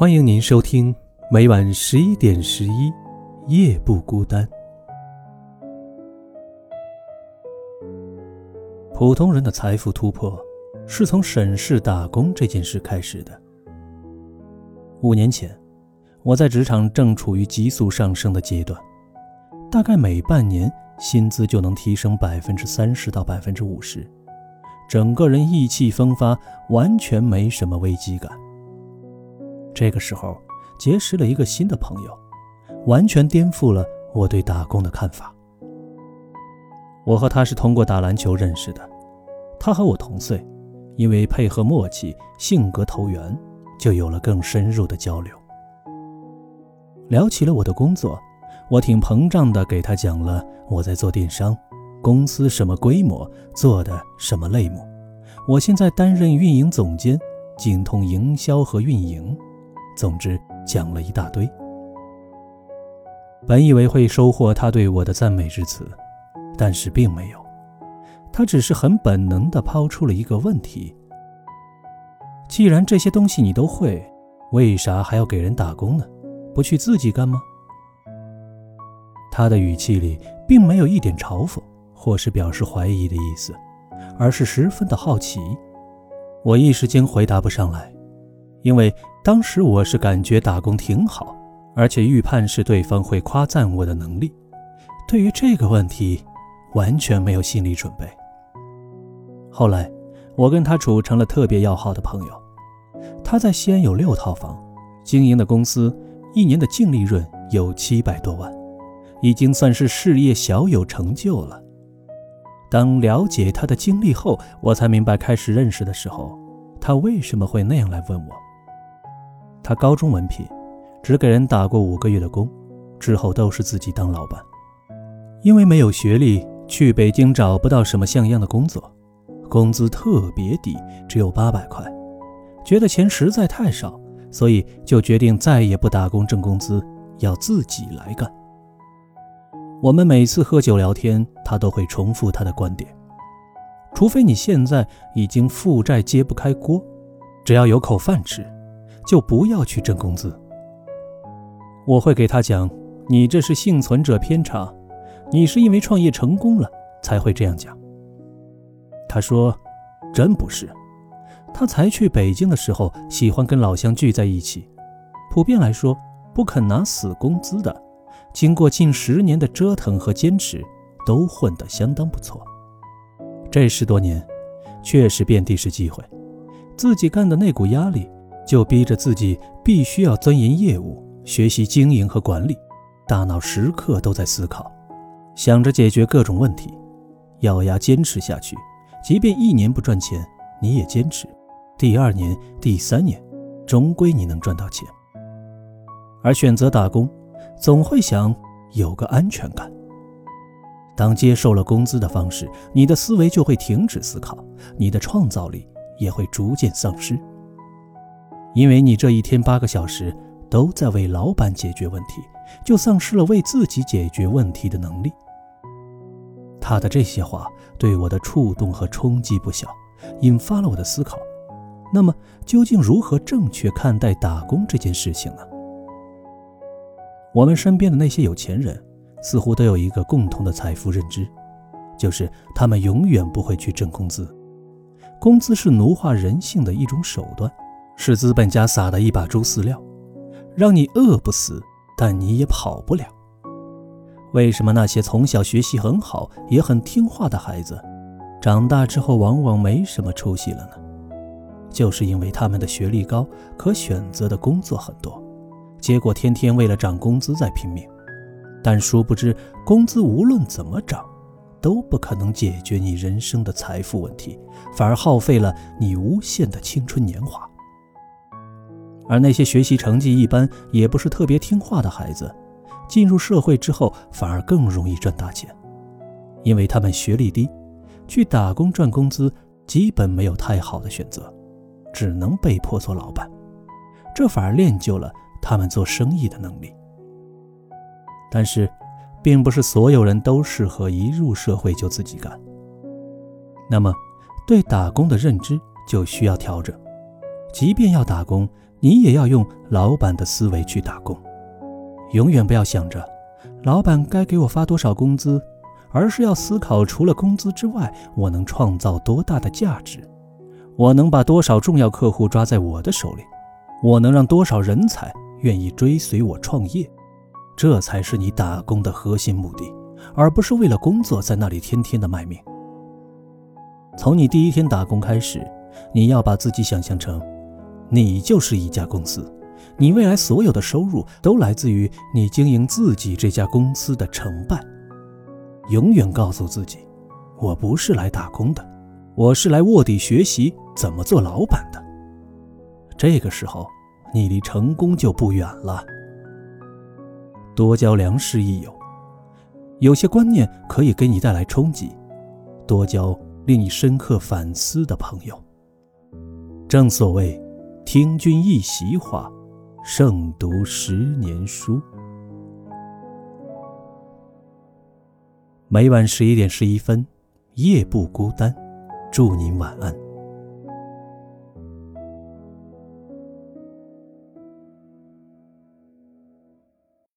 欢迎您收听每晚十一点十一夜不孤单。普通人的财富突破是从审视打工这件事开始的。五年前，我在职场正处于急速上升的阶段，大概每半年薪资就能提升百分之三十到百分之五十，整个人意气风发，完全没什么危机感。这个时候，结识了一个新的朋友，完全颠覆了我对打工的看法。我和他是通过打篮球认识的，他和我同岁，因为配合默契、性格投缘，就有了更深入的交流。聊起了我的工作，我挺膨胀的给他讲了我在做电商，公司什么规模，做的什么类目，我现在担任运营总监，精通营销和运营。总之，讲了一大堆。本以为会收获他对我的赞美之词，但是并没有。他只是很本能地抛出了一个问题：既然这些东西你都会，为啥还要给人打工呢？不去自己干吗？他的语气里并没有一点嘲讽或是表示怀疑的意思，而是十分的好奇。我一时间回答不上来。因为当时我是感觉打工挺好，而且预判是对方会夸赞我的能力，对于这个问题完全没有心理准备。后来我跟他处成了特别要好的朋友，他在西安有六套房，经营的公司一年的净利润有七百多万，已经算是事业小有成就了。当了解他的经历后，我才明白开始认识的时候，他为什么会那样来问我。他高中文凭，只给人打过五个月的工，之后都是自己当老板。因为没有学历，去北京找不到什么像样的工作，工资特别低，只有八百块，觉得钱实在太少，所以就决定再也不打工挣工资，要自己来干。我们每次喝酒聊天，他都会重复他的观点：除非你现在已经负债揭不开锅，只要有口饭吃。就不要去挣工资。我会给他讲，你这是幸存者偏差，你是因为创业成功了才会这样讲。他说，真不是。他才去北京的时候，喜欢跟老乡聚在一起，普遍来说不肯拿死工资的，经过近十年的折腾和坚持，都混得相当不错。这十多年，确实遍地是机会，自己干的那股压力。就逼着自己必须要钻研业务、学习经营和管理，大脑时刻都在思考，想着解决各种问题，咬牙坚持下去。即便一年不赚钱，你也坚持。第二年、第三年，终归你能赚到钱。而选择打工，总会想有个安全感。当接受了工资的方式，你的思维就会停止思考，你的创造力也会逐渐丧失。因为你这一天八个小时都在为老板解决问题，就丧失了为自己解决问题的能力。他的这些话对我的触动和冲击不小，引发了我的思考。那么，究竟如何正确看待打工这件事情呢？我们身边的那些有钱人，似乎都有一个共同的财富认知，就是他们永远不会去挣工资。工资是奴化人性的一种手段。是资本家撒的一把猪饲料，让你饿不死，但你也跑不了。为什么那些从小学习很好、也很听话的孩子，长大之后往往没什么出息了呢？就是因为他们的学历高，可选择的工作很多，结果天天为了涨工资在拼命，但殊不知，工资无论怎么涨，都不可能解决你人生的财富问题，反而耗费了你无限的青春年华。而那些学习成绩一般，也不是特别听话的孩子，进入社会之后反而更容易赚大钱，因为他们学历低，去打工赚工资基本没有太好的选择，只能被迫做老板，这反而练就了他们做生意的能力。但是，并不是所有人都适合一入社会就自己干。那么，对打工的认知就需要调整，即便要打工。你也要用老板的思维去打工，永远不要想着老板该给我发多少工资，而是要思考除了工资之外，我能创造多大的价值，我能把多少重要客户抓在我的手里，我能让多少人才愿意追随我创业，这才是你打工的核心目的，而不是为了工作在那里天天的卖命。从你第一天打工开始，你要把自己想象成。你就是一家公司，你未来所有的收入都来自于你经营自己这家公司的成败。永远告诉自己，我不是来打工的，我是来卧底学习怎么做老板的。这个时候，你离成功就不远了。多交良师益友，有些观念可以给你带来冲击，多交令你深刻反思的朋友。正所谓。听君一席话，胜读十年书。每晚十一点十一分，夜不孤单，祝您晚安。